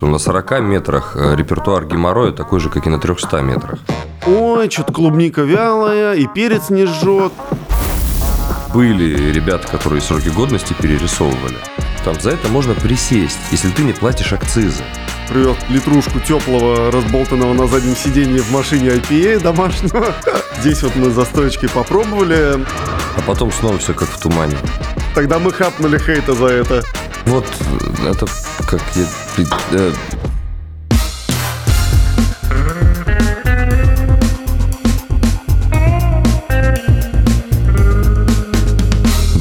На 40 метрах э, репертуар геморроя такой же, как и на 300 метрах. Ой, что-то клубника вялая, и перец не жжет. Были ребята, которые сроки годности перерисовывали. Там за это можно присесть, если ты не платишь акцизы. Привез литрушку теплого, разболтанного на заднем сиденье в машине IPA домашнего. Здесь вот мы за стоечкой попробовали. А потом снова все как в тумане. Тогда мы хапнули хейта за это. Вот это как я... э,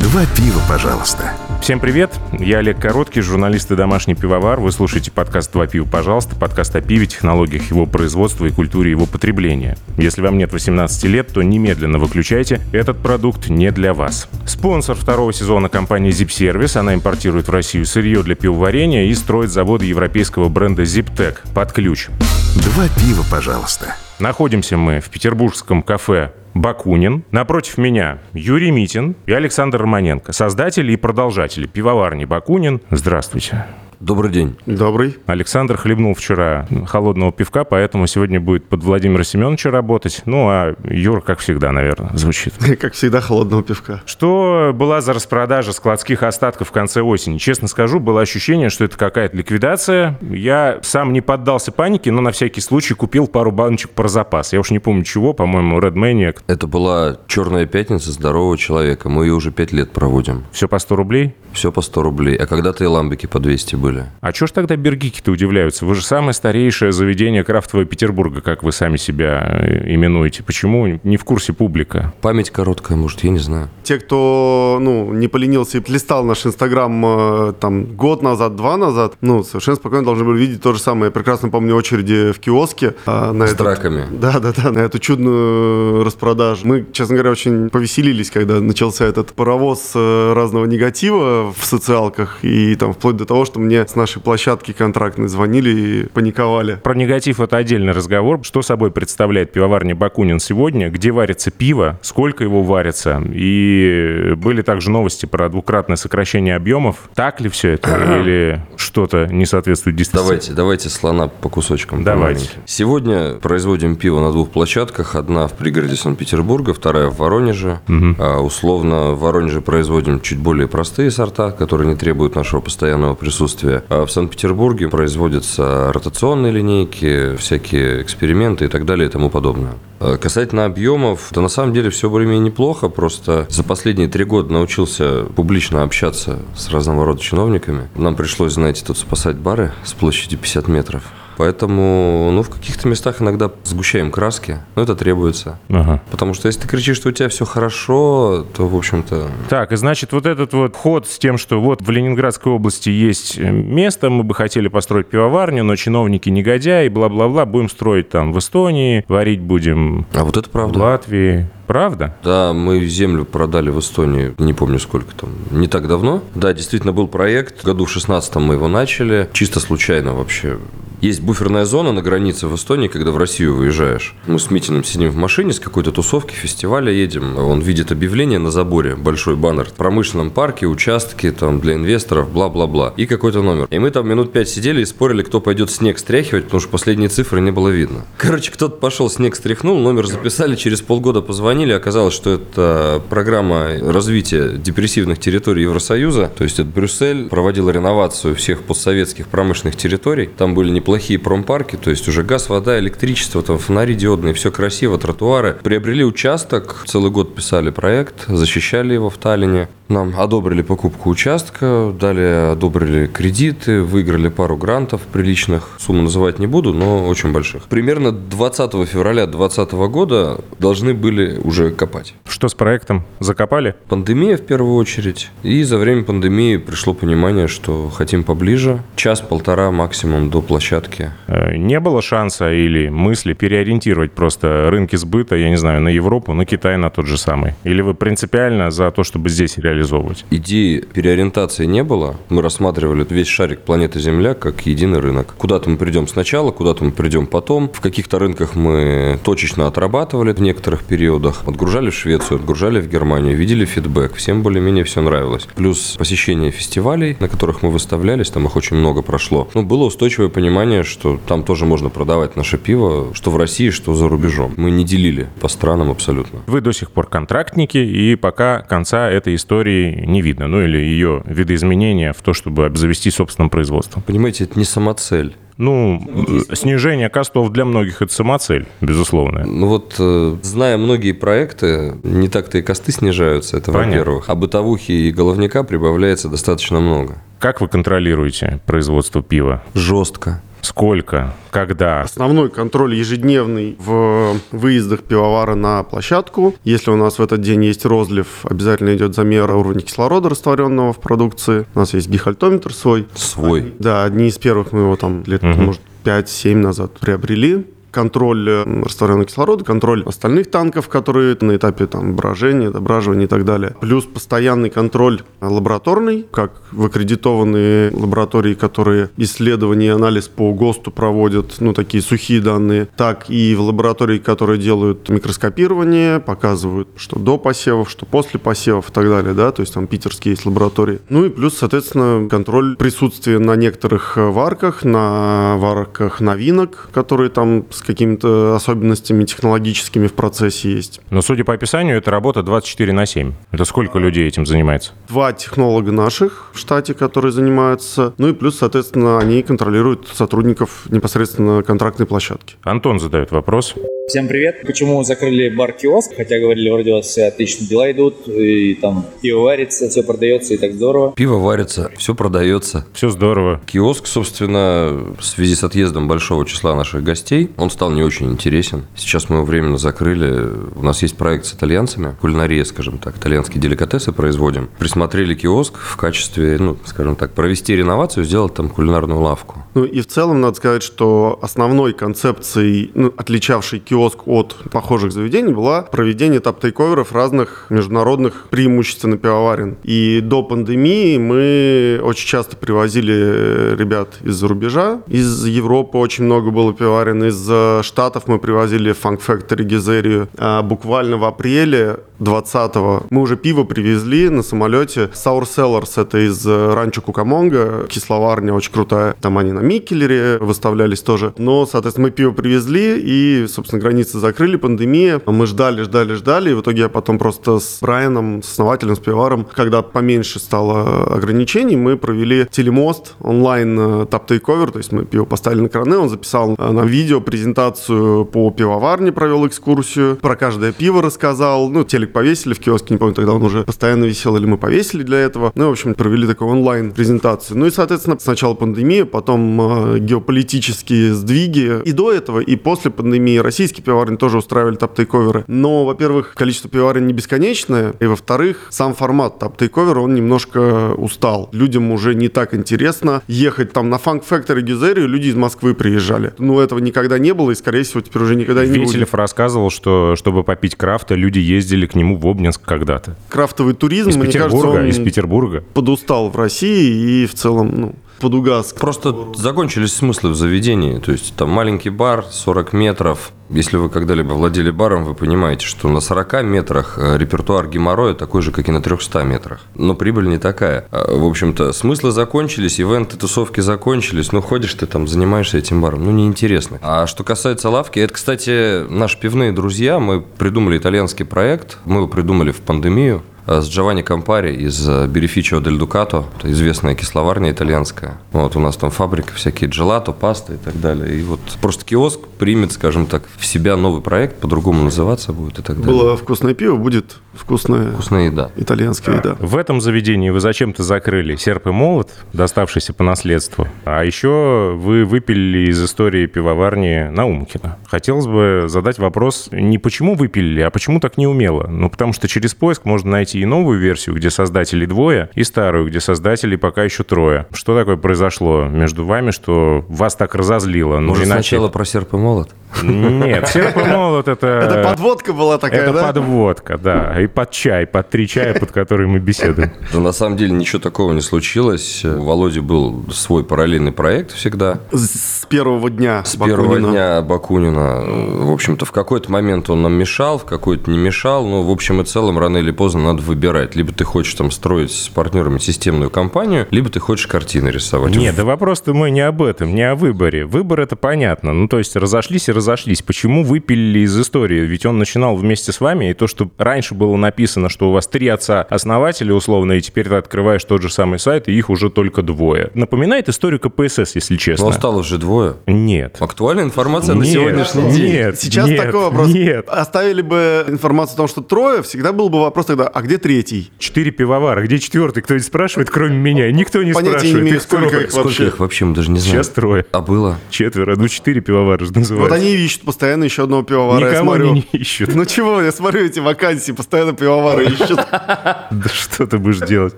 Два пива, пожалуйста. Всем привет, я Олег Короткий, журналист и домашний пивовар. Вы слушаете подкаст «Два пива, пожалуйста», подкаст о пиве, технологиях его производства и культуре его потребления. Если вам нет 18 лет, то немедленно выключайте, этот продукт не для вас. Спонсор второго сезона компания Zip Service, она импортирует в Россию сырье для пивоварения и строит заводы европейского бренда ZipTech под ключ. Два пива, пожалуйста. Находимся мы в петербургском кафе Бакунин. Напротив меня Юрий Митин и Александр Романенко, создатели и продолжатели пивоварни Бакунин. Здравствуйте. Добрый день. Добрый. Александр хлебнул вчера холодного пивка, поэтому сегодня будет под Владимира Семеновича работать. Ну, а Юр, как всегда, наверное, звучит. Как всегда, холодного пивка. Что была за распродажа складских остатков в конце осени? Честно скажу, было ощущение, что это какая-то ликвидация. Я сам не поддался панике, но на всякий случай купил пару баночек про запас. Я уж не помню чего, по-моему, Red Maniac. Это была черная пятница здорового человека. Мы ее уже пять лет проводим. Все по 100 рублей? Все по 100 рублей. А когда-то и ламбики по 200 были. А чё ж тогда бергики-то удивляются? Вы же самое старейшее заведение крафтового Петербурга, как вы сами себя э, именуете. Почему не в курсе публика? Память короткая, может, я не знаю. Те, кто, ну, не поленился и листал наш Инстаграм э, там год назад, два назад, ну, совершенно спокойно должны были видеть то же самое. Я прекрасно помню очереди в киоске. а, на С этот- драками. Да, да, да, на эту чудную распродажу. Мы, честно говоря, очень повеселились, когда начался этот паровоз разного негатива в социалках. И там вплоть до того, что мне с нашей площадки контрактной звонили и паниковали. Про негатив это отдельный разговор. Что собой представляет пивоварня Бакунин сегодня? Где варится пиво? Сколько его варится? И были также новости про двукратное сокращение объемов. Так ли все это? Или что-то не соответствует действительности? Давайте, давайте слона по кусочкам. Давайте. Сегодня производим пиво на двух площадках. Одна в пригороде Санкт-Петербурга, вторая в Воронеже. А, условно, в Воронеже производим чуть более простые сорта, которые не требуют нашего постоянного присутствия. А в Санкт-Петербурге производятся ротационные линейки, всякие эксперименты и так далее и тому подобное. А, Касательно объемов, то на самом деле все более-менее неплохо. Просто за последние три года научился публично общаться с разного рода чиновниками. Нам пришлось, знаете, тут спасать бары с площадью 50 метров. Поэтому, ну, в каких-то местах иногда сгущаем краски, но это требуется. Ага. Потому что если ты кричишь, что у тебя все хорошо, то, в общем-то, Так, и значит, вот этот вот ход с тем, что вот в Ленинградской области есть э, место, мы бы хотели построить пивоварню, но чиновники негодяи, бла-бла-бла, будем строить там в Эстонии, варить будем а вот это в правда. Латвии. Правда? Да, мы землю продали в Эстонии, не помню сколько там, не так давно. Да, действительно был проект, году в 16 мы его начали, чисто случайно вообще. Есть буферная зона на границе в Эстонии, когда в Россию выезжаешь. Мы с Митиным сидим в машине с какой-то тусовки, фестиваля едем. Он видит объявление на заборе, большой баннер. В промышленном парке, участки там для инвесторов, бла-бла-бла. И какой-то номер. И мы там минут пять сидели и спорили, кто пойдет снег стряхивать, потому что последние цифры не было видно. Короче, кто-то пошел, снег стряхнул, номер записали, через полгода позвонили, оказалось, что это программа развития депрессивных территорий Евросоюза. То есть это Брюссель проводил реновацию всех постсоветских промышленных территорий. Там были неплохие промпарки, то есть уже газ, вода, электричество, там фонари диодные, все красиво, тротуары. Приобрели участок, целый год писали проект, защищали его в Таллине. Нам одобрили покупку участка, далее одобрили кредиты, выиграли пару грантов приличных. Сумму называть не буду, но очень больших. Примерно 20 февраля 2020 года должны были уже копать. Что с проектом? Закопали? Пандемия в первую очередь. И за время пандемии пришло понимание, что хотим поближе. Час-полтора максимум до площадки. Э, Не было шанса или мысли переориентировать просто рынки сбыта, я не знаю, на Европу, на Китай, на тот же самый? Или вы принципиально за то, чтобы здесь реализовать реализовывать? Идеи переориентации не было. Мы рассматривали весь шарик планеты Земля как единый рынок. Куда-то мы придем сначала, куда-то мы придем потом. В каких-то рынках мы точечно отрабатывали в некоторых периодах. Отгружали в Швецию, отгружали в Германию, видели фидбэк. Всем более-менее все нравилось. Плюс посещение фестивалей, на которых мы выставлялись, там их очень много прошло. Ну, было устойчивое понимание, что там тоже можно продавать наше пиво, что в России, что за рубежом. Мы не делили по странам абсолютно. Вы до сих пор контрактники, и пока конца этой истории не видно. Ну или ее видоизменения в то, чтобы обзавести собственным производством. Понимаете, это не самоцель. Ну, э, снижение костов для многих это самоцель, безусловно. Ну вот, э, зная многие проекты, не так-то и косты снижаются, это во-первых. А бытовухи и головника прибавляется достаточно много. Как вы контролируете производство пива? Жестко. Сколько? Когда? Основной контроль ежедневный в выездах пивовара на площадку. Если у нас в этот день есть розлив, обязательно идет замер уровня кислорода растворенного в продукции. У нас есть гихальтометр свой. Свой. Да, одни из первых мы его там лет, Мгм. может, 5-7 назад приобрели. Контроль э, растворенного кислорода, контроль остальных танков, которые на этапе там брожения, дображивания и так далее. Плюс постоянный контроль лабораторный, как в аккредитованные лаборатории, которые исследования и анализ по ГОСТу проводят, ну, такие сухие данные, так и в лаборатории, которые делают микроскопирование, показывают, что до посевов, что после посевов и так далее, да, то есть там питерские есть лаборатории. Ну и плюс, соответственно, контроль присутствия на некоторых э, варках, на варках новинок, которые там с какими-то особенностями технологическими в процессе есть. Но, судя по описанию, это работа 24 на 7. Это сколько людей этим занимается? Два технолога наших в штате, которые занимаются, ну и плюс, соответственно, они контролируют сотрудников непосредственно контрактной площадки. Антон задает вопрос. Всем привет. Почему закрыли бар-киоск? Хотя говорили, вроде у вас все отлично дела идут, и там пиво варится, все продается, и так здорово. Пиво варится, все продается. Все здорово. Киоск, собственно, в связи с отъездом большого числа наших гостей, он стал не очень интересен. Сейчас мы его временно закрыли. У нас есть проект с итальянцами, кулинария, скажем так, итальянские деликатесы производим. Присмотрели киоск в качестве, ну, скажем так, провести реновацию, сделать там кулинарную лавку. Ну и в целом надо сказать, что основной концепцией, ну, отличавшей киоск от похожих заведений, была проведение топ-тейковеров разных международных преимущественно пивоварен. И до пандемии мы очень часто привозили ребят из-за рубежа. Из Европы очень много было пивоварен. Из э, Штатов мы привозили Funk Factory Geuzeria. А буквально в апреле 20-го мы уже пиво привезли на самолете. Sour Cellars, это из э, Ранчо Кукамонга, кисловарня очень крутая. Там они на Mikkeller е выставлялись тоже. Но, соответственно, мы пиво привезли и, собственно, границы закрыли, пандемия. Мы ждали, ждали, ждали. И в итоге я потом просто с Брайаном, с основателем, с пивоваром, когда поменьше стало ограничений, мы провели телемост онлайн э, tap takeover. То есть мы пиво поставили на краны, он записал э, на видео презентацию по пивоварне, провел экскурсию, про каждое пиво рассказал. Ну, телек повесили в киоске, не помню, тогда он уже постоянно висел, или мы повесили для этого. Ну, в общем, провели такую онлайн-презентацию. Ну и, соответственно, сначала пандемия, потом э, геополитические сдвиги. И до этого, и после пандемии российские пивоварни тоже устраивали топ-тейковеры. Но, во-первых, количество пивоварен не бесконечное, и, во-вторых, сам формат топ-тейковера, он немножко устал. Людям уже не так интересно ехать там на Funk Factory Гюзерию, люди из Москвы приезжали. Ну, этого никогда не было, и, скорее всего, теперь уже никогда и не будет. Ветелев рассказывал, что чтобы попить крафта, люди ездили к нему в Обнинск когда-то. Крафтовый туризм, Из мне кажется, Петербурга, он из Петербурга. подустал в России и в целом, ну, подугас. Просто закончились смыслы в заведении. То есть там маленький бар, 40 метров. Если вы когда-либо владели баром, вы понимаете, что на 40 метрах э, репертуар геморроя такой же, как и на 300 метрах. Но прибыль не такая. А, В общем-то, смыслы закончились, ивенты, тусовки закончились. Ну, ходишь ты там, занимаешься этим баром. Ну, неинтересно. А что касается лавки, это, кстати, наши пивные друзья. Мы придумали итальянский проект. Мы его придумали в пандемию с Джованни Кампари из э, Берифичио дель Дукато, это известная кисловарня итальянская. Вот у нас там фабрика, всякие джелато, пасты и так далее. И вот просто киоск примет, скажем так, в себя новый проект, по-другому называться будет и так далее. Было вкусное пиво, будет вкусная Вкусная еда. итальянская еда. В этом заведении вы зачем-то закрыли серп и молот, доставшийся по наследству. А еще вы выпилили из истории пивоварни Наумкина. Хотелось бы задать вопрос не почему выпилили, а почему так неумело. Ну, потому что через поиск можно найти и новую версию, где создателей двое, и старую, где создателей пока еще трое. Что такое произошло между вами, что вас так разозлило? Ну, Может, иначе... сначала про серп и молот? Нет, серп и молот это... Это подводка была такая, Это да? подводка, да. И под чай, под три чая, под которые мы беседуем. Да на самом деле ничего такого не случилось. У Володи был свой параллельный проект всегда. С первого дня. С первого Бакунина. дня Бакунина. В общем-то, в какой-то момент он нам мешал, в какой-то не мешал. Но, в общем и целом, рано или поздно надо выбирать. Либо ты хочешь там строить с партнерами системную компанию, либо ты хочешь картины рисовать. Нет, да вопрос-то мы не об этом, не о выборе. Выбор это понятно. Ну, то есть разошлись и разошлись. Почему выпилили из истории? Ведь он начинал вместе с вами, и то, что раньше было написано, что у вас три отца-основателя условно, и теперь ты открываешь тот же самый сайт, и их уже только двое. Напоминает историю КПСС, если Но честно. осталось же двое. Нет. Актуальная информация на Нет, сегодняшний день. Нет, Сейчас нет, такой вопрос. Нет. Оставили бы информацию о том, что трое, всегда был бы вопрос тогда, а где третий? Четыре пивовара. Где четвертый? Кто-нибудь спрашивает, кроме меня? Никто не Понятия не спрашивает. имею, Их сколько трое. их Сколько вообще. их вообще мы даже не знаем. Сейчас трое. А было? Четверо. Ну, четыре пивовара же называется. Вот они ищут постоянно еще одного пивовара. я Никого смотрю. они не ищут. Ну чего, я смотрю эти вакансии, постоянно пивовары ищут. Да что ты будешь делать?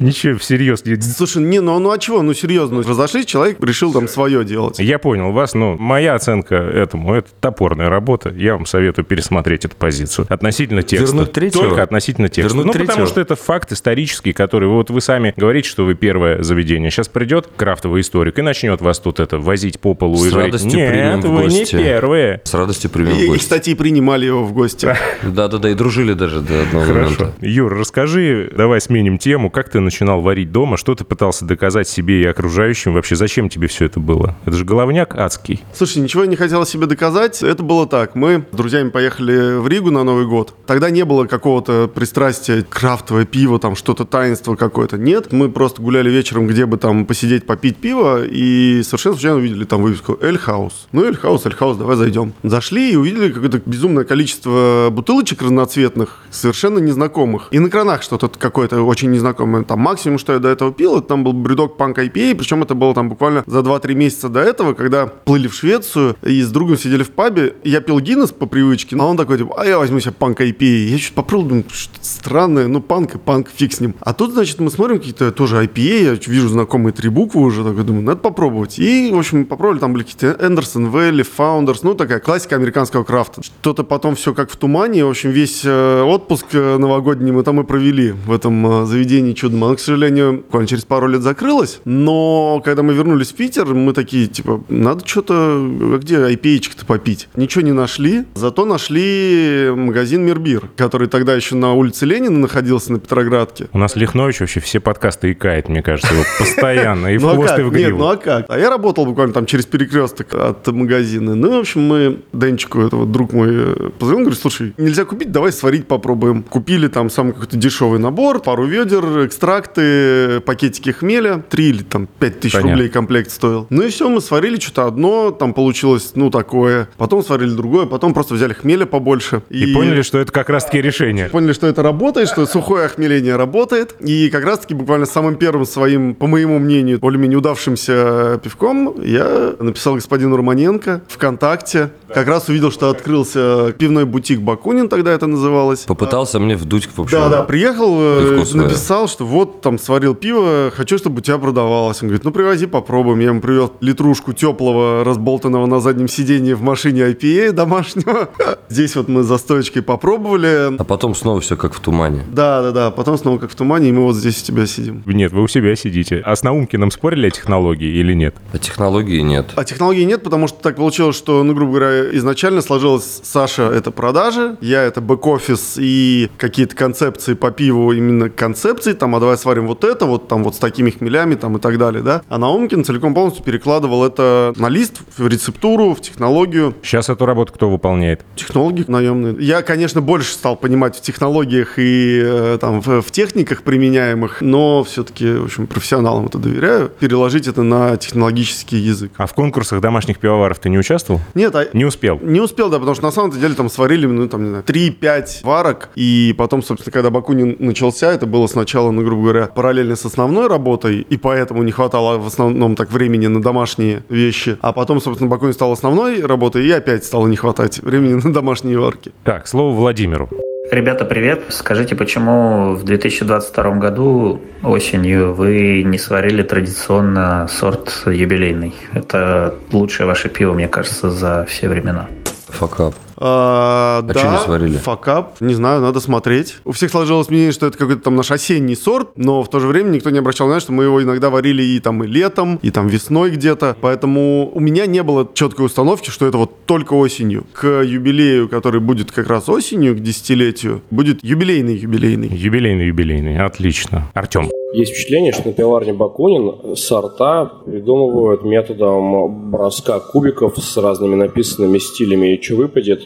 Ничего, всерьез. не- Слушай, не, ну, ну а чего, ну серьезно, разошлись, человек решил там свое делать. Я понял вас, но моя оценка этому – это топорная работа. Я вам советую пересмотреть эту позицию. Относительно текста. Вернуть третьего? Только относительно текста. Вернуть ну, третьего? Потому что это факт исторический, который... Вот вы сами говорите, что вы первое заведение. Сейчас придет крафтовый историк и начнет вас тут это возить по полу С и говорить, радостью нет, примем в вы не гости». первые. С радостью примем в И, и, гости. кстати, и принимали его в гости. Да-да-да, и дружили даже до одного Хорошо. момента. Юр, расскажи, давай сменим тему. Как ты начинал варить дома? Что ты пытался доказать себе и окружающим? Вообще, зачем тебе все это было? Это же головняк адский. Слушай, ничего я не хотел себе доказать. Это было так. Мы с друзьями поехали в Ригу на Новый год. Тогда не было какого-то пристрастия, крафтовое пиво, там что-то таинство какое-то. Нет, мы просто гуляли вечером, где бы там посидеть, попить пиво, и совершенно случайно увидели там вывеску «Эль Хаус». Ну, «Эль Хаус», «Эль Хаус», давай зайдем. Зашли и увидели какое-то безумное количество бутылочек разноцветных, совершенно незнакомых. И на кранах что-то какое-то очень незнакомое. Там максимум, что я до этого пил, это там был брюдок панк IPA, причем это было там буквально за 2-3 месяца до этого, когда плыли в Швецию и с другом сидели в пабе. Я пил Гиннес по привычке, а он такой, типа, а я возьму себе панк IPA. Я что-то попробовал, думаю, что странное, ну панк панк, фиг с ним. А тут, значит, мы смотрим какие-то тоже IPA, я вижу знакомые три буквы уже, такой думаю, надо попробовать. И, в общем, попробовали, там были какие-то Эндерсон, Вэлли, Founders, ну такая классика американского крафта. Что-то потом все как в тумане, в общем, весь э, отпуск э, новогодний мы там и провели в этом э, заведении чудом. Оно, к сожалению, буквально через пару лет закрылось, но когда мы вернулись в Питер, мы такие, типа, надо что-то, а где IPA-чик-то попить? Ничего не нашли, зато нашли магазин Мирбир, который тогда еще на улице Ленина находился на Петроградке. У нас Лихнович вообще все подкасты икает, мне кажется, его постоянно, и в Ну а хвост, как? и в Нет, ну а как? А я работал буквально там через перекресток от магазина. Ну, в общем, мы Денчику, это вот друг мой, э, позвонил, говорит, слушай, нельзя купить, давай сварить попробуем. Купили там самый какой-то дешевый набор, пару ведер, экстракты, пакетики хмеля, 3 или там 5 тысяч Понятно. рублей комплект стоил. Ну и все, мы сварили что-то одно, там получилось, ну, такое. Потом сварили другое, потом просто взяли хмеля побольше. И поняли, что это как раз-таки решение. Поняли, что это работает, что сухое охмеление работает. И как раз-таки буквально самым первым своим, по моему мнению, более-менее удавшимся пивком я написал господину Романенко ВКонтакте. Как раз увидел, что открылся пивной бутик Бакунин, тогда это называлось. Попытался мне вдуть, в общем. Да, да, приехал, э, написал, что вот там сварил пиво, хочу, чтобы у тебя продавалось. Он говорит, ну привози, попробуем. Я ему привез литрушку теплого, разболтанного на заднем сиденье в машине IPA домашнего. Здесь вот мы за стоечкой попробовали. А потом снова все как в тумане. Да, да, да. Потом снова как в тумане, и мы вот здесь у тебя сидим. Нет, вы у себя сидите. А с Наумкиным спорили о технологии или нет? А технологии нет. А технологий нет, потому что так получилось, что, ну, грубо говоря, изначально сложилось Саша это продажи, я это бэк-офис и какие-то концепции по пиву, именно концепции, там, а давай сварим вот это, вот там вот с такими хмелями, там и так далее, да. А Наумкин целиком полностью перекладывал это на лист, в рецептуру, в технологию. Сейчас эту работу кто выполняет? Технологии наемные. Я, конечно, больше стал понимать в технологиях и там в, в техниках применяемых, но все-таки, в общем, профессионалам это доверяю. Переложить это на технологический язык. А в конкурсах домашних пивоваров ты не участвовал? Нет, а Не успел. не успел, да, потому что на самом деле там сварили, ну, там, не знаю, 3-5 варок, и потом, собственно, когда Бакунин начался, это было сначала, ну, грубо говоря, параллельно с основной работой, и поэтому не хватало в основном так времени на домашние вещи, а потом, собственно, Бакунин стал основной работой, и опять стало не хватать времени на домашние варки. Так, слово Владимиру. Ребята, привет. Скажите, почему в 2022 году осенью вы не сварили традиционно сорт юбилейный? Это лучшее ваше пиво, мне кажется, за все времена. Факап. А, А да, чё не сварили? Факап. Не знаю, надо смотреть. У всех сложилось мнение, что это какой-то там наш осенний сорт, но в то же время никто не обращал внимания, что мы его иногда варили и там и летом, и там весной где-то. Поэтому у меня не было четкой установки, что это вот только осенью. К юбилею, который будет как раз осенью, к десятилетию, будет юбилейный юбилейный. Юбилейный, юбилейный. Отлично. Артем. Есть впечатление, что на пивоварне Бакунин сорта придумывают методом броска кубиков с разными написанными стилями. И что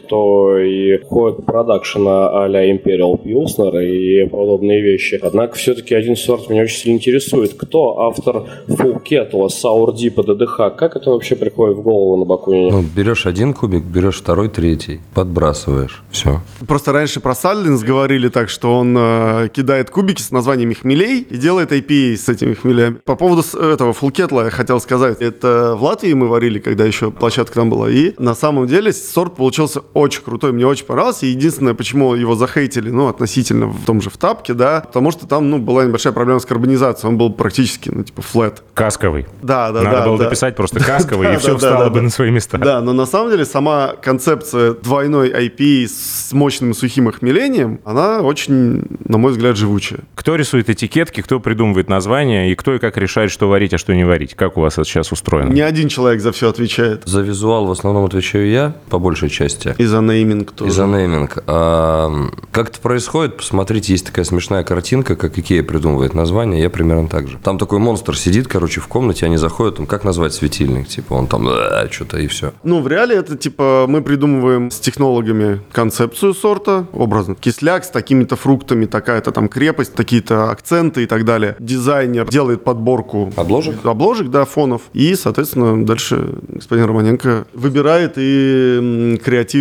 то и ходит продакшена а-ля Imperial Pilsner и подобные вещи. Однако все-таки один сорт меня очень сильно интересует. Кто автор Full Kettle, Sour Deep ДДХ? Как это вообще приходит в голову на Бакунине? Ну, берешь один кубик, берешь второй, третий, подбрасываешь. Все. Просто раньше про Саллинс говорили так, что он э, кидает кубики с названиями хмелей и делает IPA с этими хмелями. По поводу этого фулкетла я хотел сказать. Это в Латвии мы варили, когда еще площадка там была. И на самом деле сорт получился очень крутой. Мне очень понравился. И единственное, почему его захейтили, ну, относительно в том же в тапке, да, потому что там, ну, была небольшая проблема с карбонизацией. Он был практически, ну, типа, флэт. Касковый. Да, да, Надо да. было да. дописать просто касковый, и все встало бы на свои места. Да, но на самом деле сама концепция двойной IP с мощным сухим охмелением, она очень, на мой взгляд, живучая. Кто рисует этикетки, кто придумывает названия, и кто и как решает, что варить, а что не варить? Как у вас это сейчас устроено? Не один человек за все отвечает. За визуал в основном отвечаю я, по большей части. И за нейминг тоже. И за нейминг. А, как это происходит, посмотрите, есть такая смешная картинка, как Икея придумывает название, я примерно так же. Там такой монстр сидит, короче, в комнате, они заходят, он как назвать светильник? Типа он там что-то и все. Ну, в реале это типа мы придумываем с технологами концепцию сорта, образно. Кисляк с такими-то фруктами, такая-то там крепость, такие-то акценты и так далее. Дизайнер делает подборку Обложек? обложек, да, фонов. И, соответственно, дальше господин Романенко выбирает и м,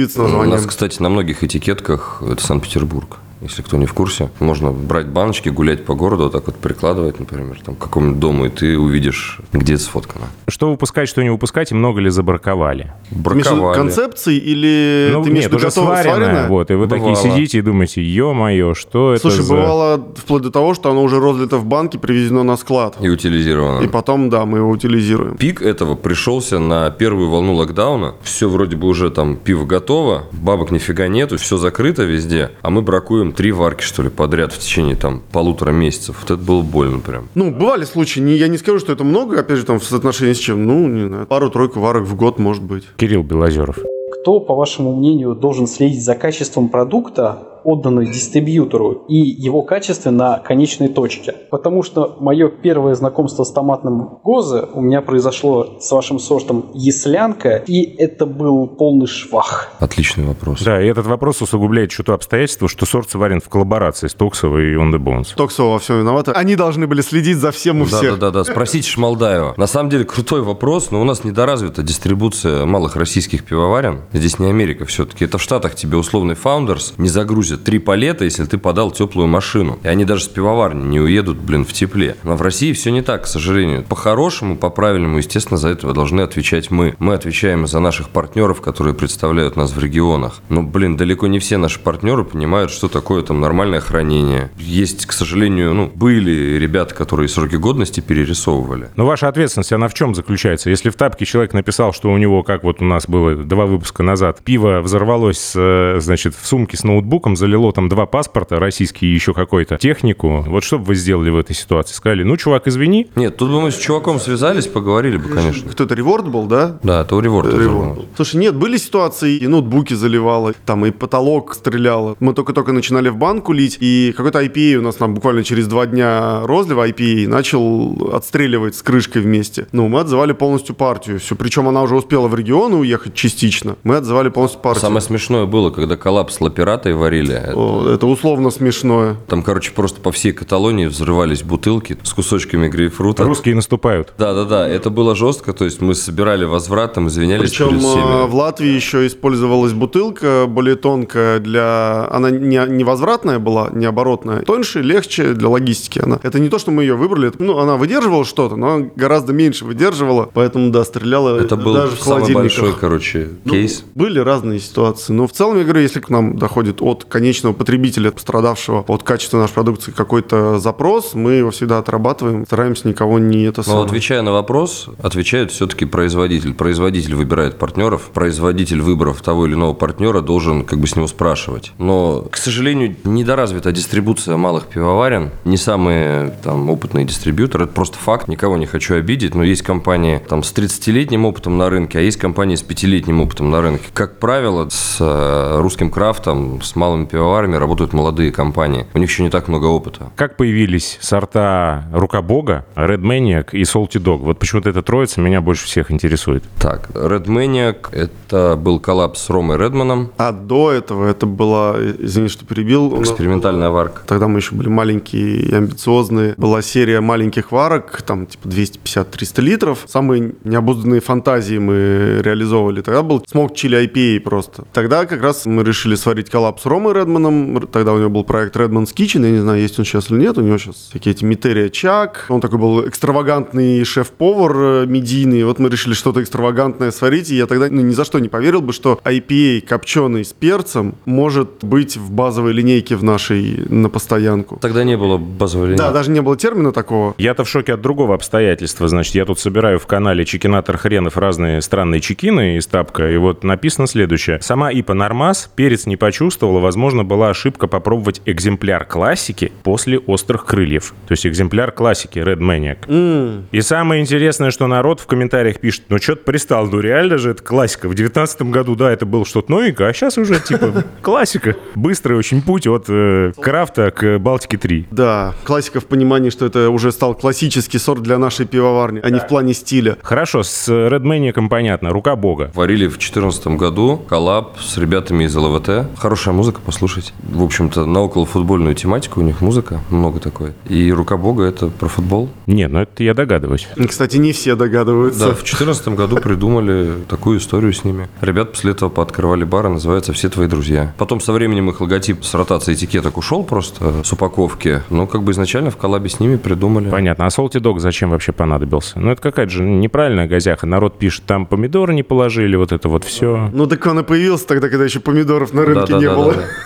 креативит с У названием. нас, кстати, на многих этикетках это Санкт-Петербург. Если кто не в курсе, можно брать баночки, гулять по городу, вот так вот прикладывать, например, там, к какому-нибудь дому, и ты увидишь, где это сфоткано. Что выпускать, что не выпускать, и много ли забраковали? Браковали. концепции или ну, ты нет, уже готовое, сваренное, сваренное? вот, и вы такие Бывало. сидите и думаете, ё-моё, что это Слушай, за... бывало вплоть до того, что оно уже розлито в банке, привезено на склад. И утилизировано. И потом, да, мы его утилизируем. Пик этого пришелся на первую волну локдауна. Все вроде бы уже там пиво готово, бабок нифига нету, все закрыто везде, а мы бракуем три варки, что ли, подряд в течение там полутора месяцев. Вот это было больно прям. Ну, бывали случаи, не, я не скажу, что это много, опять же, там, в соотношении с чем, ну, не знаю, пару-тройку варок в год, может быть. Кирилл Белозеров. Кто, по вашему мнению, должен следить за качеством продукта, отданного дистрибьютору, и его качестве на конечной точке? Потому что мое первое знакомство с томатным гозе у меня произошло с вашим сортом Яслянка, и это был полный швах. Отличный вопрос. Да, и этот вопрос усугубляет что-то обстоятельство, что сорт сварен в коллаборации с Токсовой и On The Bones. Токсово во всем виноваты. Они должны были следить за всем у Да, всех. да, да, да. Спросите Шмалдаева. На самом деле крутой вопрос, но у нас недоразвита дистрибуция малых российских пивоварен. Здесь не Америка все-таки. Это в Штатах тебе условный фаундерс не загрузит три палета, если ты подал теплую машину. И они даже с пивоварни не уедут, блин, в тепле. Но в России все не так, к сожалению. По-хорошему, по-правильному, естественно, за это должны отвечать мы. Мы отвечаем за наших партнеров, которые представляют нас в регионах. Но, блин, далеко не все наши партнеры понимают, что такое там нормальное хранение. Есть, к сожалению, ну, были ребята, которые сроки годности перерисовывали. Но ваша ответственность, она в чем заключается? Если в тапке человек написал, что у него, как вот у нас было два выпуска назад, пиво взорвалось, э, значит, в сумке с ноутбуком, залило там два паспорта, российский и еще какой-то, технику, вот что бы вы сделали в этой ситуации? Сказали, ну, чувак, извини, Нет, тут бы мы с чуваком связались, поговорили бы, конечно. Кто это, реворд был, да? Да, это у Реворта Реворд был. Слушай, нет, были ситуации, и ноутбуки заливало, там и потолок стреляло. Мы только-только начинали в банку лить, и какой-то IPA у нас там буквально через два дня розлива IPA начал отстреливать с крышкой вместе. Ну, мы отзывали полностью партию. Все, причем она уже успела в регионы уехать частично. Мы отзывали полностью партию. Самое смешное было, когда коллапс лаператой варили. О, это условно смешное. Там, короче, просто по всей Каталонии взрывались бутылки с кусочками грейпфрута. русские наступают. Да, да, да, это было жестко, то есть мы собирали возврат, там извинялись Причем перед всеми. э, в Латвии еще использовалась бутылка более тонкая для... Она не, не возвратная была, не оборотная. Тоньше, легче для логистики она. Это не то, что мы ее выбрали. это- Ну, она выдерживала что-то, но она гораздо меньше выдерживала. Поэтому, да, стреляла Это был даже в самый большой, короче, Ну, кейс. Были разные ситуации. Но в целом, я говорю, если к нам доходит от конечного потребителя, пострадавшего от качества нашей продукции какой-то запрос, мы его всегда отрабатываем, стараемся никого не это Но самое. отвечая на вопрос, отвечает все-таки производитель. Производитель выбирает партнеров, производитель выбрав того или иного партнера должен как бы с него спрашивать. Но, к сожалению, недоразвита дистрибуция малых пивоварен, не самые там опытные дистрибьюторы, это просто факт, никого не хочу обидеть, но есть компании там с 30-летним опытом на рынке, а есть компании с 5-летним опытом на рынке. Как правило, с э, русским крафтом, с малыми пивоварами работают молодые компании. У них еще не так много опыта. Как появились сорта Рука Бога, Red Maniac и Salty Dog? Вот почему-то эта троица меня больше всех интересует. Так, Red Maniac – это был коллапс с Ромой Редманом, А до этого это была, извини, что перебил, экспериментальная варка. Тогда мы еще были маленькие и амбициозные. Была серия маленьких варок, там типа 250-300 литров. Самые необузданные фантазии мы реализовывали. Тогда был смог чили IPA просто. Тогда как раз мы решили сварить коллапс с Ромой Редманом. Тогда у него был проект Redman's Kitchen. Я не знаю, есть он сейчас или нет. У него сейчас всякие эти Митерия Чак. Он такой был экстравагантный шеф-повар э, медийный. Вот мы решили что-то экстравагантное сварить. И я тогда ну, ни за что не поверил бы, что IPA копченый с перцем может быть в базовой линейке в нашей на постоянку. Тогда не было базовой линейки. Да, даже не было термина такого. Я-то в шоке от другого обстоятельства. Значит, я тут собираю в канале Чекинатор Хренов разные странные чекины из тапка, и вот написано следующее. Сама Ипа Нормас перец не почувствовала, возможно, была ошибка попробовать экземпляр классики после острых крыльев. То есть экземпляр классики Red Maniac. И самое интересное, что народ в комментариях пишет, ну что-то пристал, ну реально же это классика. В девятнадцатом году, да, это было что-то новенькое, а сейчас уже типа классика. Быстрый очень путь от э, крафта к Балтике 3. Да, классика в понимании, что это уже стал классический сорт для нашей пивоварни, а не в плане стиля. Хорошо, с Red Maniac понятно, рука бога. Варили в 2014 году коллаб с ребятами из ЛВТ. Хорошая музыка, послушать. В общем-то, на околофутбольную тематику у них музыка, много такой. И «Рука Бога» — это про футбол. Не, ну это я догадываюсь. Кстати, не все догадываются. Да, в 2014 году придумали такую историю с ними. Ребят после этого пооткрывали бары, называется «Все твои друзья». Потом со временем их логотип с ротацией этикеток ушел просто с упаковки. Но как бы изначально в коллабе с ними придумали. Понятно. А Salty Dog зачем вообще понадобился? Ну, это какая-то же неправильная газяха. Народ пишет, там помидоры не положили, вот это вот все. Ну так он и появился тогда, когда еще помидоров на рынке не было. Да-да-да-да.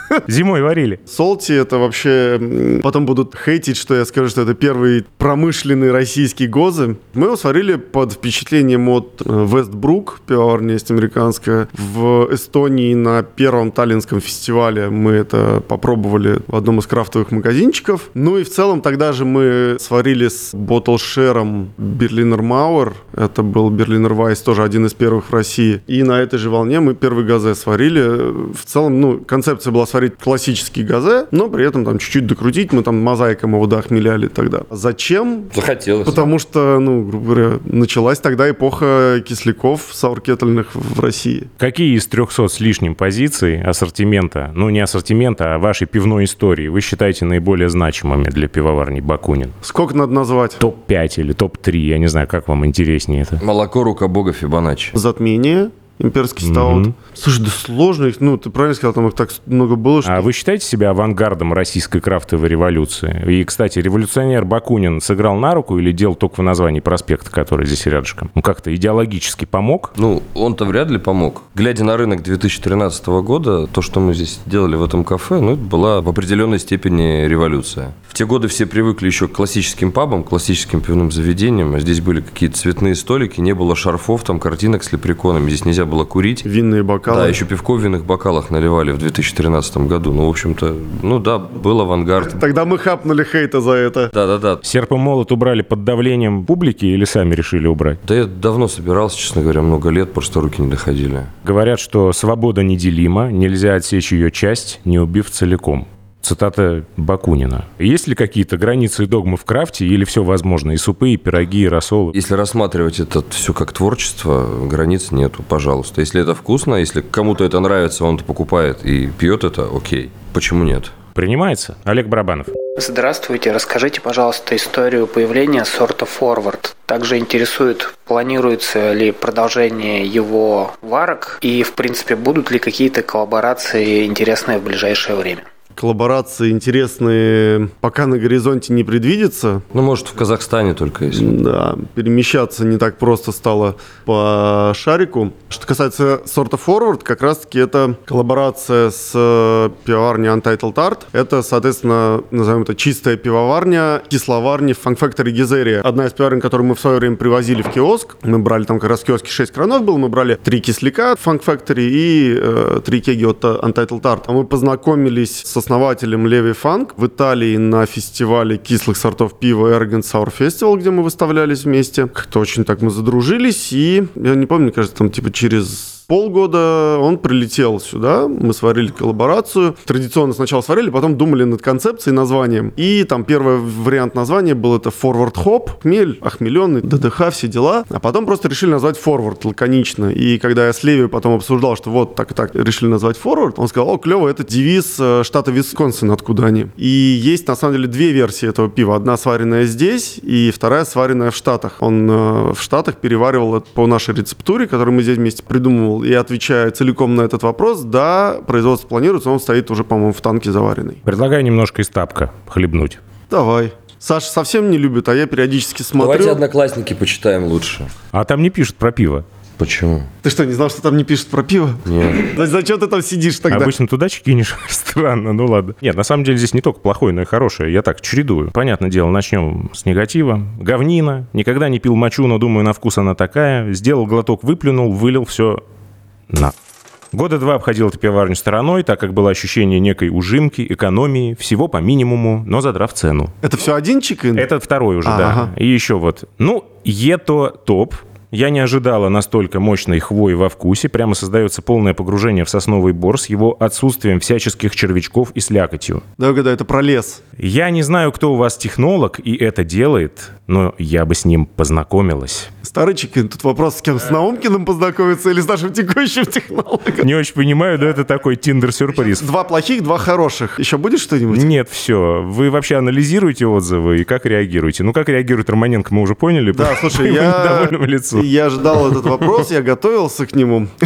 Зимой варили. Солти это вообще... Потом будут хейтить, что я скажу, что это первый промышленный российский гозы. Мы его сварили под впечатлением от э, Вестбрук, пивоварня есть американская. В Эстонии на первом таллинском фестивале мы это попробовали в одном из крафтовых магазинчиков. Ну и в целом тогда же мы сварили с ботлшером Берлинер Мауэр. Это был Берлинер Вайс, тоже один из первых в России. И на этой же волне мы первый газе сварили. В целом, ну, концепция была сварить классический газе, но при этом там чуть-чуть докрутить. Мы там мозаиком его дохмеляли тогда. Зачем? Захотелось. Потому что, ну, грубо говоря, началась тогда эпоха кисляков сауркетельных в России. Какие из 300 с лишним позиций ассортимента, ну не ассортимента, а вашей пивной истории вы считаете наиболее значимыми для пивоварни Бакунин? Сколько надо назвать? Топ-5 или топ-3, я не знаю, как вам интереснее это. Молоко «Рука Бога» Фибоначчи. Затмение. Имперский стаут. Слушай, да сложно их, ну, ты правильно сказал, там их так много было, что... А вы считаете себя авангардом российской крафтовой революции? И, кстати, революционер Бакунин сыграл на руку или делал только в названии проспекта, который здесь рядышком? Ну, как-то идеологически помог? Ну, он-то вряд ли помог. Глядя на рынок 2013 года, то, что мы здесь делали в этом кафе, ну, это была в определенной степени революция. В те годы все привыкли еще к классическим пабам, классическим пивным заведениям. А здесь были какие-то цветные столики, не было шарфов, там картинок с лепреконами. Здесь нельзя было курить. Винные бокалы. Да, еще пивко в винных бокалах наливали в 2013 году. Ну, в общем-то, ну да, был авангард. Тогда мы хапнули хейта за это. Да-да-да. Серп и молот убрали под давлением публики или сами решили убрать? Да я давно собирался, честно говоря, много лет, просто руки не доходили. Говорят, что свобода неделима, нельзя отсечь ее часть, не убив целиком. Цитата Бакунина. Есть ли какие-то границы и догмы в крафте, или все возможно? И супы, и пироги, и рассолы? Если рассматривать это все как творчество, границ нету, пожалуйста. Если это вкусно, если кому-то это нравится, он это покупает и пьет это, окей. Почему нет? Принимается? Олег Барабанов. Здравствуйте, расскажите, пожалуйста, историю появления сорта Forward. Также интересует, планируется ли продолжение его варок и, в принципе, будут ли какие-то коллаборации интересные в ближайшее время. Коллаборации интересные пока на горизонте не предвидится. Ну, может, в Казахстане только есть. Да, перемещаться не так просто стало по шарику. Что касается сорта Forward, как раз-таки это коллаборация с э, пивоварней Untitled Art. Это, соответственно, назовем это чистая пивоварня кисловарни Funk Factory Гизерия. Одна из пивоварен, которую мы в свое время привозили в киоск. Мы брали там как раз в киоске 6 кранов было, мы брали три кисляка от Funk Factory и э, три кеги от Untitled Art. А мы познакомились с основателем Леви Фанк в Италии на фестивале кислых сортов пива Ergen Sour Festival, где мы выставлялись вместе. Как-то очень так мы задружились, и я не помню, кажется, там типа через полгода он прилетел сюда, мы сварили коллаборацию. Традиционно сначала сварили, потом думали над концепцией, названием. И там первый вариант названия был это Forward Hop, хмель, охмеленный, ДДХ, все дела. А потом просто решили назвать Forward лаконично. И когда я с Леви потом обсуждал, что вот так и так решили назвать Forward, он сказал, о, клево, это девиз э, штата Висконсин, откуда они. И есть на самом деле две версии этого пива. Одна сваренная здесь, и вторая сваренная в Штатах. Он э, в Штатах переваривал это по нашей рецептуре, которую мы здесь вместе придумывал и отвечаю целиком на этот вопрос, да, производство планируется, он стоит уже, по-моему, в танке заваренный. Предлагаю немножко из тапка хлебнуть. Давай. Саша совсем не любит, а я периодически смотрю. Давайте одноклассники почитаем лучше. А там не пишут про пиво. Почему? Ты что, не знал, что там не пишут про пиво? Нет. Зачем ты там сидишь тогда? Обычно туда кинешь. Странно, ну ладно. Нет, на самом деле здесь не только плохое, но и хорошее. Я так чередую. Понятное дело, начнем с негатива. Говнина. Никогда не пил мочу, но думаю, на вкус она такая. Сделал глоток, выплюнул, вылил все на. Года два обходил эту пивоварню стороной, так как было ощущение некой ужимки, экономии, всего по минимуму, но задрав цену. Это все один чикен? Это второй уже, А, да. ага. И еще вот. Ну, ето топ. Я не ожидала настолько мощной хвои во вкусе. Прямо создается полное погружение в сосновый бор с его отсутствием всяческих червячков и слякотью. Да, когда это про лес. Я не знаю, кто у вас технолог и это делает, но я бы с ним познакомилась. Старый чикен, тут вопрос, с кем? С Наумкиным познакомиться или с нашим текущим технологом? Не очень понимаю, но это такой тиндер-сюрприз. Два плохих, два хороших. Еще будет что-нибудь? Нет, все. Вы вообще анализируете отзывы и как реагируете? Ну, как реагирует Романенко, мы уже поняли. Да, слушай, я, я ждал этот вопрос, я готовился к нему.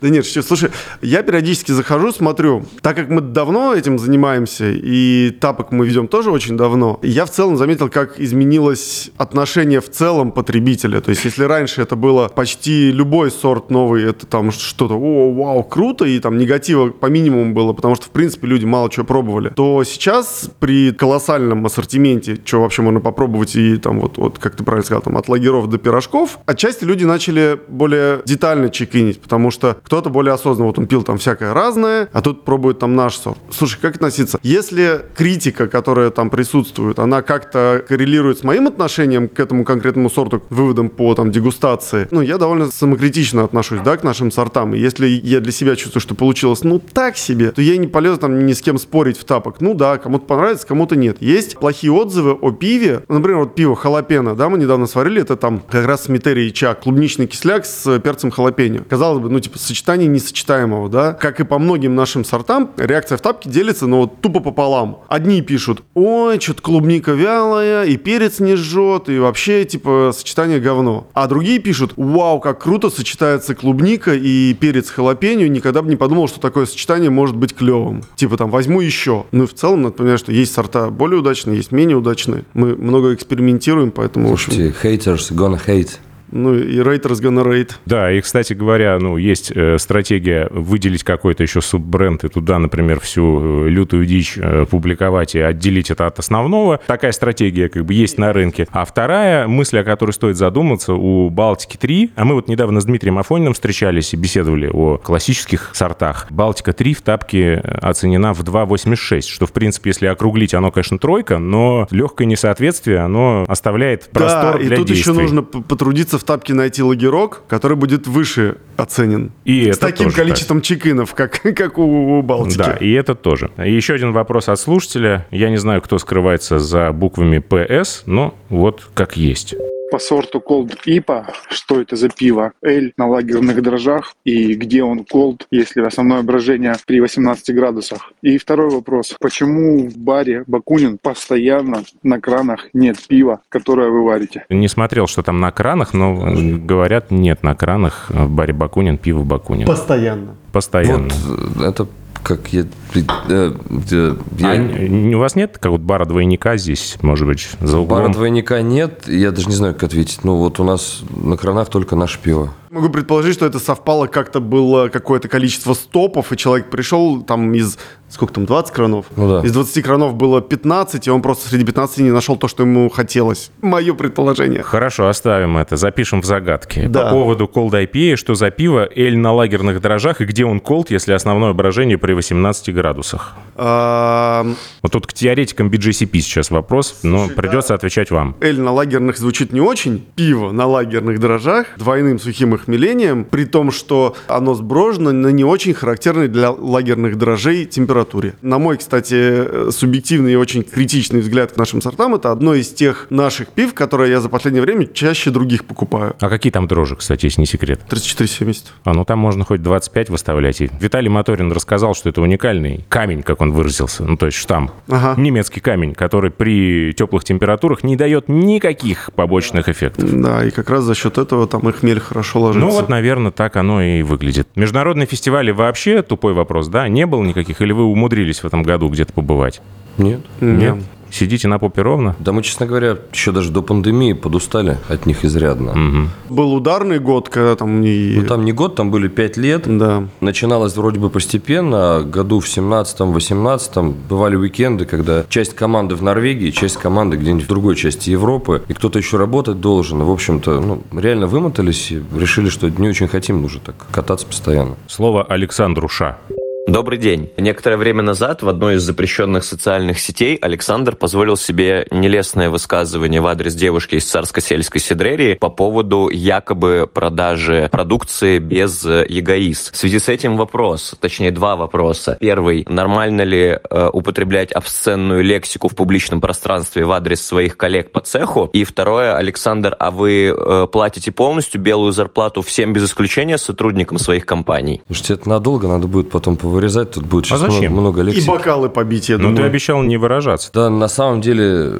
Да нет, слушай, я периодически захожу, смотрю, так как мы давно этим занимаемся, и тапок мы ведем тоже очень давно, я в целом заметил, как изменилось отношение в целом потребителя. То есть, если раньше это было почти любой сорт новый, это там что-то, о, вау, круто, и там негатива по минимуму было, потому что, в принципе, люди мало чего пробовали, то сейчас при колоссальном ассортименте, что вообще можно попробовать, и там вот, вот как ты правильно сказал, там от лагеров до пирожков, отчасти люди начали более детально чекинить, потому что кто-то более осознанно, вот он пил там всякое разное, а тут пробует там наш сорт. Слушай, как относиться? Если критика, которая там присутствует, она как-то коррелирует с моим отношением к этому конкретному сорту, к выводам по там дегустации, ну, я довольно самокритично отношусь, да, к нашим сортам. И если я для себя чувствую, что получилось, ну, так себе, то я не полезу там ни с кем спорить в тапок. Ну да, кому-то понравится, кому-то нет. Есть плохие отзывы о пиве. Ну, Например, вот пиво халапено, да, мы недавно сварили, это там как раз Сметери и Чак, клубничный кисляк с перцем халапеньо. Казалось бы, ну, типа, сочетание несочетаемого, да. Как и по многим нашим сортам, реакция в тапке делится, но вот тупо пополам. Одни пишут, ой, что-то клубника вялая, и перец не жжет, и вообще, типа, сочетание говно. А другие пишут, вау, как круто сочетается клубника и перец халапеньо, никогда бы не подумал, что такое сочетание может быть клевым. Типа, там, возьму еще. Ну, и в целом, надо понимать, что есть сорта более удачные, есть менее удачные. Мы много экспериментируем, поэтому, Слушайте, haters gonna hate. Ну, и rate. Да, и, кстати говоря, ну, есть э, стратегия выделить какой-то еще суббренд и туда, например, всю э, лютую дичь э, публиковать и отделить это от основного. Такая стратегия как бы есть на рынке. А вторая мысль, о которой стоит задуматься, у Балтики-3, а мы вот недавно с Дмитрием Афониным встречались и беседовали о классических сортах. Балтика-3 в тапке оценена в 2,86, что, в принципе, если округлить, оно, конечно, тройка, но легкое несоответствие, оно оставляет простор да, и для тут действий. еще нужно потрудиться в тапке найти лагерок, который будет выше оценен. И С это таким тоже количеством чекинов, как, как у, у Балтики. Да, и это тоже. И еще один вопрос от слушателя. Я не знаю, кто скрывается за буквами ПС, но вот как есть. По сорту Cold IPA, что это за пиво, Эль на лагерных дрожжах и где он Cold, если основное брожение при 18 градусах. И второй вопрос, почему в баре Бакунин постоянно на кранах нет пива, которое вы варите? Не смотрел, что там на кранах, но говорят, нет на кранах в баре Бакунин, пиво Бакунин. Постоянно. Постоянно. Вот э, это как я... э, я- А у вас нет какого-то бара двойника здесь, может быть, за углом? Бара двойника нет, я даже не знаю, как ответить. Ну, вот у нас на кранах только наше пиво. Могу предположить, что это совпало, как-то было какое-то количество стопов, и человек пришел там из, сколько там, 20 кранов? Ну да. Из 20 кранов было 15, и он просто среди 15 не нашел то, что ему хотелось. Мое предположение. Хорошо, оставим это, запишем в загадке. Да. По поводу Cold IPA, что за пиво, эль на лагерных дрожжах, и где он колд, если основное брожение при 18 градусах? Вот тут к теоретикам BGCP сейчас вопрос, но придется отвечать вам. Эль на лагерных звучит не очень. Пиво на лагерных дрожжах двойным сухим хмелением, при том, что оно сброжено на не очень характерной для лагерных дрожжей температуре. На мой, кстати, э, субъективный и очень критичный взгляд к нашим сортам, это одно из тех наших пив, которые я за последнее время чаще других покупаю. А какие там дрожжи, кстати, если не секрет? 34,70. А ну там можно хоть 25 выставлять. И Виталий Моторин рассказал, что это уникальный камень, как он выразился, ну то есть штамм. Ага. Немецкий камень, который при теплых температурах не дает никаких побочных эффектов. Да, и как раз за счет этого там и хмель хорошо ложится. Ну вот, наверное, так оно и выглядит. Международные фестивали вообще, тупой вопрос, да, не было никаких? Или вы умудрились в этом году где-то побывать? Нет. Нет? Сидите на попе ровно? Да мы, честно говоря, еще даже до пандемии подустали от них изрядно. Был ударный год, когда там и... Ну, там не год, там были пять лет. Да. Начиналось вроде бы постепенно. а Году в 17-18 бывали уикенды, когда часть команды в Норвегии, часть команды где-нибудь в другой части Европы, и кто-то еще работать должен. В общем-то, ну, реально вымотались и решили, что не очень хотим уже так кататься постоянно. Слово Александру Ша. Добрый день. Некоторое время назад в одной из запрещенных социальных сетей Александр позволил себе нелестное высказывание в адрес девушки из царско-сельской сидрерии по поводу якобы продажи продукции без э, ЕГАИС. В связи с этим вопрос, точнее два вопроса. Первый, нормально ли э, употреблять обсценную лексику в публичном пространстве в адрес своих коллег по цеху? И второе, Александр, а вы э, платите полностью белую зарплату всем без исключения сотрудникам своих компаний? Слушайте, это надолго, надо будет потом повырезать. Тут будет сейчас А зачем? много, много И лексики. бокалы побить, я Ну, ты думаю. обещал не выражаться. Да, на самом деле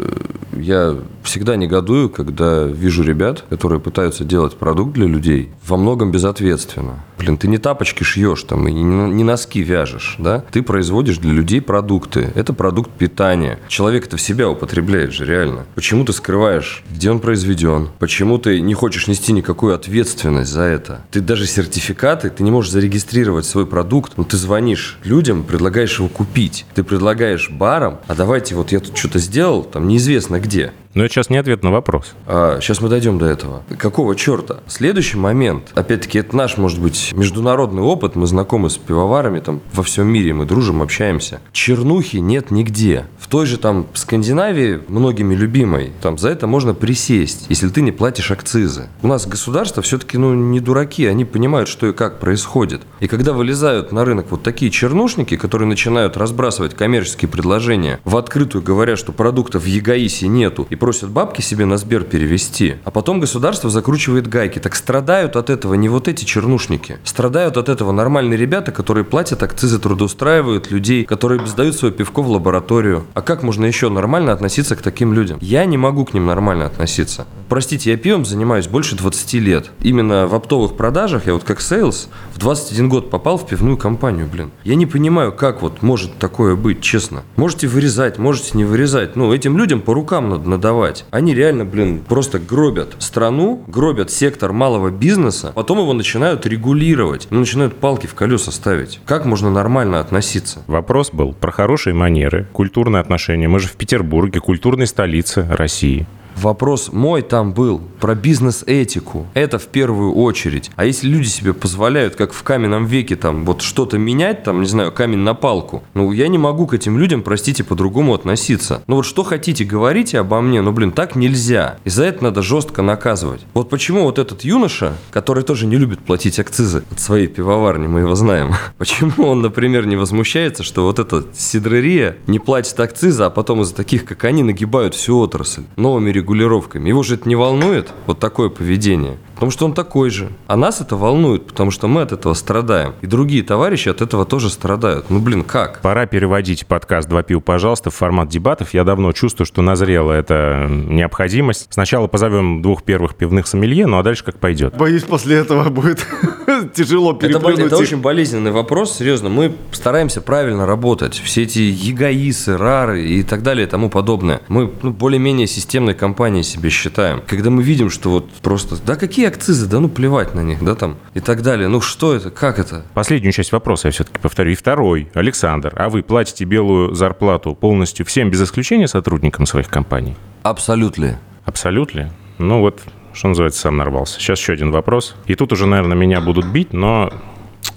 я всегда негодую, когда вижу ребят, которые пытаются делать продукт для людей, во многом безответственно. Блин, ты не тапочки шьешь там и не, носки вяжешь, да? Ты производишь для людей продукты. Это продукт питания. Человек это в себя употребляет же, реально. Почему ты скрываешь, где он произведен? Почему ты не хочешь нести никакую ответственность за это? Ты даже сертификаты, ты не можешь зарегистрировать свой продукт, но ты звонишь людям, предлагаешь его купить. Ты предлагаешь барам, а давайте вот я тут что-то сделал, там неизвестно где где? Но это сейчас не ответ на вопрос. сейчас мы дойдем до этого. Какого черта? Следующий момент, опять-таки, это наш, может быть, международный опыт. Мы знакомы с пивоварами там во всем мире, мы дружим, общаемся. Чернухи нет нигде. В той же там Скандинавии, многими любимой, там за это можно присесть, если ты не платишь акцизы. У нас государство все-таки, ну, не дураки, они понимают, что и как происходит. И когда вылезают на рынок вот такие чернушники, которые начинают разбрасывать коммерческие предложения в открытую, говоря, что продуктов в ЕГАИСе нету, и просят бабки себе на Сбер перевести, а потом государство закручивает гайки. Так страдают от этого не вот эти чернушники. Страдают от этого нормальные ребята, которые платят акцизы, трудоустраивают людей, которые сдают свое пивко в лабораторию. А как можно еще нормально относиться к таким людям? Я не могу к ним нормально относиться. Простите, я пивом занимаюсь больше 20 лет. Именно в оптовых продажах, я вот как sales, в 21 год попал в пивную компанию, блин. Я не понимаю, как вот может такое быть, честно. Можете вырезать, можете не вырезать. Ну, этим людям по рукам надо надавать. Они реально, блин, просто гробят страну, гробят сектор малого бизнеса, потом его начинают регулировать, ну, начинают палки в колеса ставить. Как можно нормально относиться? Вопрос был про хорошие манеры, культурные отношения. Мы же в Петербурге, культурной столице России. Вопрос мой там был про бизнес-этику. Это в первую очередь. А если люди себе позволяют, как в каменном веке, там, вот что-то менять, там, не знаю, камень на палку, ну, я не могу к этим людям, простите, по-другому относиться. Ну, вот что хотите, говорите обо мне, но, блин, так нельзя. И за это надо жестко наказывать. Вот почему вот этот юноша, который тоже не любит платить акцизы от своей пивоварни, мы его знаем, почему он, например, не возмущается, что вот эта сидрерия не платит акцизы, а потом из-за таких, как они, нагибают всю отрасль новыми регулировками. Его же это не волнует, вот такое поведение. Потому что он такой же. А нас это волнует, потому что мы от этого страдаем. И другие товарищи от этого тоже страдают. Ну, блин, как? Пора переводить подкаст «Два пива, пожалуйста» в формат дебатов. Я давно чувствую, что назрела эта необходимость. Сначала позовем двух первых пивных сомелье, ну а дальше как пойдет. Боюсь, после этого будет тяжело Это, переплюнуть это их. очень болезненный вопрос, серьезно. Мы стараемся правильно работать. Все эти ЕГАИСы, РАРы и так далее и тому подобное. Мы ну, более-менее системной компанией себе считаем. Когда мы видим, что вот просто, да какие акцизы, да ну плевать на них, да там и так далее. Ну что это, как это? Последнюю часть вопроса я все-таки повторю. И второй. Александр, а вы платите белую зарплату полностью всем без исключения сотрудникам своих компаний? Абсолютно. Абсолютно. Ну вот, что называется, сам нарвался. Сейчас еще один вопрос. И тут уже, наверное, меня будут бить, но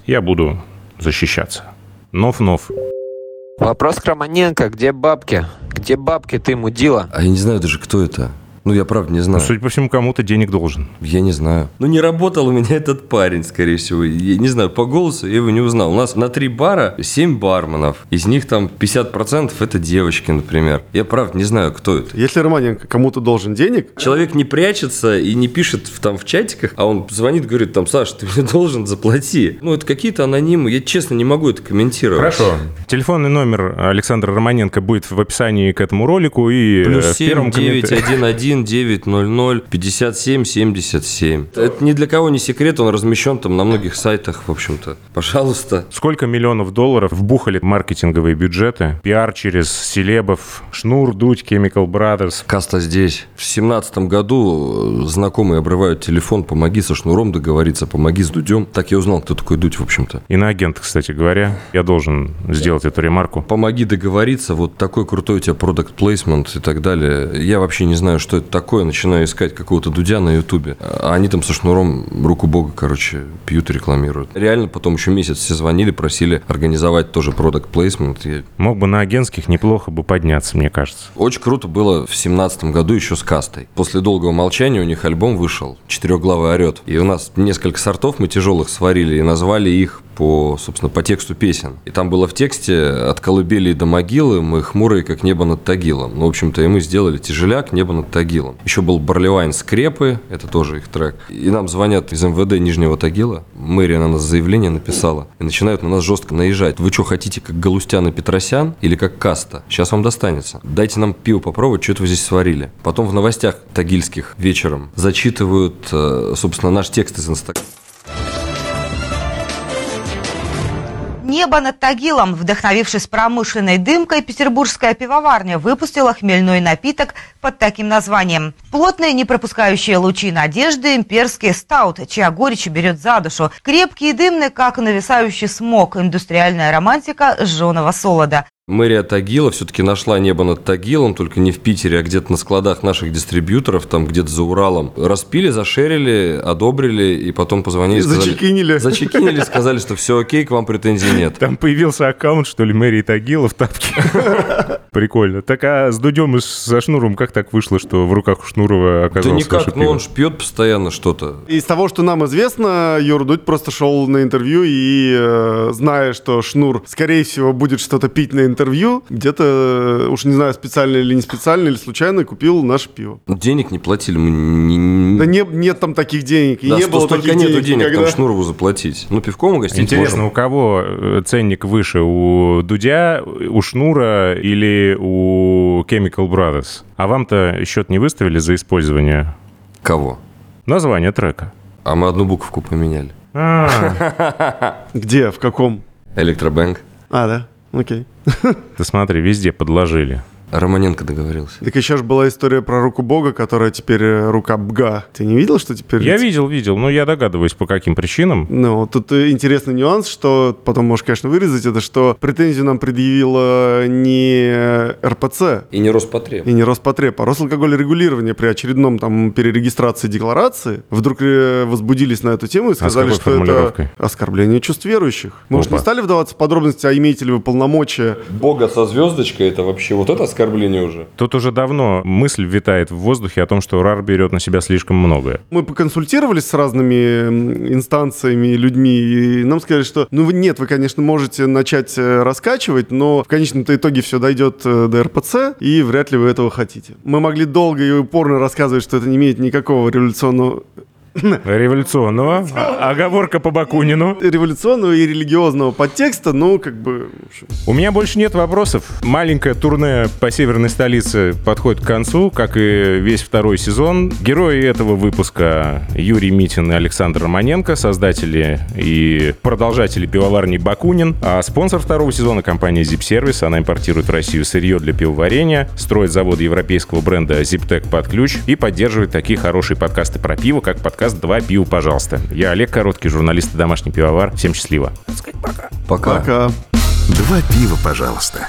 я буду защищаться. Нов-нов. Вопрос к Романенко. Где бабки? Где бабки ты, мудила? А я не знаю даже, кто это. Ну, я правда не Ну, знаю. судя по всему, кому-то денег должен. Я не знаю. Ну, не работал у меня этот парень, скорее всего. Я не знаю, по голосу я его не узнал. У нас на три бара 7 барменов. Из них там 50% это девочки, например. Я правда не знаю, кто это. Если Романенко кому-то должен денег, Человек не прячется и не пишет в, там в чатиках, а он звонит, говорит, там, Саш, ты мне должен, заплати. Ну, это какие-то анонимы. Я, честно, не могу это комментировать. Хорошо. Телефонный номер Александра Романенко будет в описании к этому ролику и э, Плюс в 7, первом 9, комментарии. 1, 1, 9, 0, 0, 57, 77. Это ни для кого не секрет, он размещен там на многих сайтах, в общем-то. Пожалуйста. Сколько миллионов долларов вбухали маркетинговые бюджеты? Пиар через селебов, Шнур, Дудь, Chemical Brothers. Каста здесь. В семнадцатом году э, знакомые обрывают телефон, помоги со шнуром договориться, помоги с Дудем. Так я узнал, кто такой Дудь, в общем-то. Иноагент, кстати говоря. Я должен сделать эту ремарку. Помоги договориться, вот такой крутой у тебя продукт плейсмент и так далее. Я вообще не знаю, что это такое. Начинаю искать какого-то Дудя на Ютубе. А они там со шнуром руку бога, короче, пьют и рекламируют. Реально потом еще месяц все звонили, просили организовать тоже продукт плейсмент. Я Мог бы на агентских неплохо бы подняться, мне кажется. Очень круто было в семнадцатом году еще с кастой. После долгого молчания у них альбом вышел «Четырехглавый орет». И у нас несколько сортов мы тяжелых сварили и назвали их по, собственно, по тексту песен. И там было в тексте «От колыбели до могилы мы хмурые, как небо над Тагилом». Ну, в общем-то, и мы сделали «Тяжеляк, небо над Тагилом». Еще был «Барлевайн скрепы», это тоже их трек. И нам звонят из МВД Нижнего Тагила. Мэрия на нас заявление написала. И начинают на нас жестко наезжать. Вы что, хотите как Галустян и Петросян или как Каста? Сейчас вам достанется. Дайте нам пиво попробовать, что это вы здесь сварили. Потом в новостях тагильских вечером зачитывают, э, собственно, наш текст из Инстаграма. Небо над Тагилом, вдохновившись промышленной дымкой, петербургская пивоварня выпустила хмельной напиток под таким названием. Плотные, не пропускающие лучи надежды, имперский стаут, чья горечь берет за душу. Крепкий и дымный, как нависающий смог, индустриальная романтика жженого солода. Мэрия Тагила все-таки нашла небо над Тагилом, только не в Питере, а где-то на складах наших дистрибьюторов, там где-то за Уралом. Распили, зашерили, одобрили, и потом позвонили. сказали- Зачекинили. Зачекинили, сказали, что все окей, к вам претензий нет. Там появился аккаунт, что ли, Мэрии Тагила в тапке. Прикольно. Так а с Дудем и со Шнуром как так вышло, что в руках у Шнурова Да оказалось ваше никак, ну пиво? он ж пьет постоянно что-то. Из того, что нам известно, Юр Дудь просто шел на интервью и, э, зная, что Шнур, скорее всего, будет что-то пить на интервью, где-то, э, уж не знаю, специально или не специально, или случайно купил наше пиво. Ну, Денег не платили, мы не... Да не- нет там таких денег, и Да, не сто- было столько нету денег, денег никогда. там Шнурову заплатить. Ну, пивком угостить Интересно, можем. у кого э, ценник выше, у Дудя, у Шнура или у Chemical Brothers? А вам-то счет не выставили за использование Кого? названия трека? А мы одну буковку поменяли. Где, в каком? Электробэнк. А, да? Окей. Ты смотри, везде подложили. Романенко договорился. Так еще же была история про руку Бога, которая теперь э, рука Бга. Ты не видел, что теперь... Я видел, видел, но я догадываюсь, по каким причинам. Ну, тут э, интересный нюанс, что потом можешь, конечно, вырезать это, что претензию нам предъявила не РПЦ, И не Роспотреб. и не Роспотреб, а Росалкогольрегулирование при очередном там перерегистрации декларации вдруг э, возбудились на эту тему и сказали, какой что это оскорбление чувств верующих. Мы уж Опа. не стали вдаваться в подробности, а имеете ли вы полномочия Бога со звездочкой, это вообще вот это оскорбление уже. Тут уже давно мысль витает в воздухе о том, что РАР берет на себя слишком многое. Мы поконсультировались с разными инстанциями и людьми, и нам сказали, что, ну, нет, вы, конечно, можете начать э, раскачивать, но в конечном-то итоге все дойдет э, до РПЦ, и вряд ли вы этого хотите. Мы могли долго и упорно рассказывать, что это не имеет никакого революционного Революционного. А- Оговорка по Бакунину. Революционного и религиозного подтекста, ну, как бы... У меня больше нет вопросов. Маленькое турне по северной столице подходит к концу, как и весь второй сезон. Герои этого выпуска Юрий Митин и Александр Романенко, создатели и продолжатели пивоварни Бакунин. А спонсор второго сезона компания Zip Service. Она импортирует в Россию сырье для пивоварения, строит завод европейского бренда Ziptec под ключ и поддерживает такие хорошие подкасты про пиво, как подкаст «Два пива, пожалуйста». Я Олег Короткий, журналист и домашний пивовар. Всем счастливо. Пока. Пока. Два пива, пожалуйста.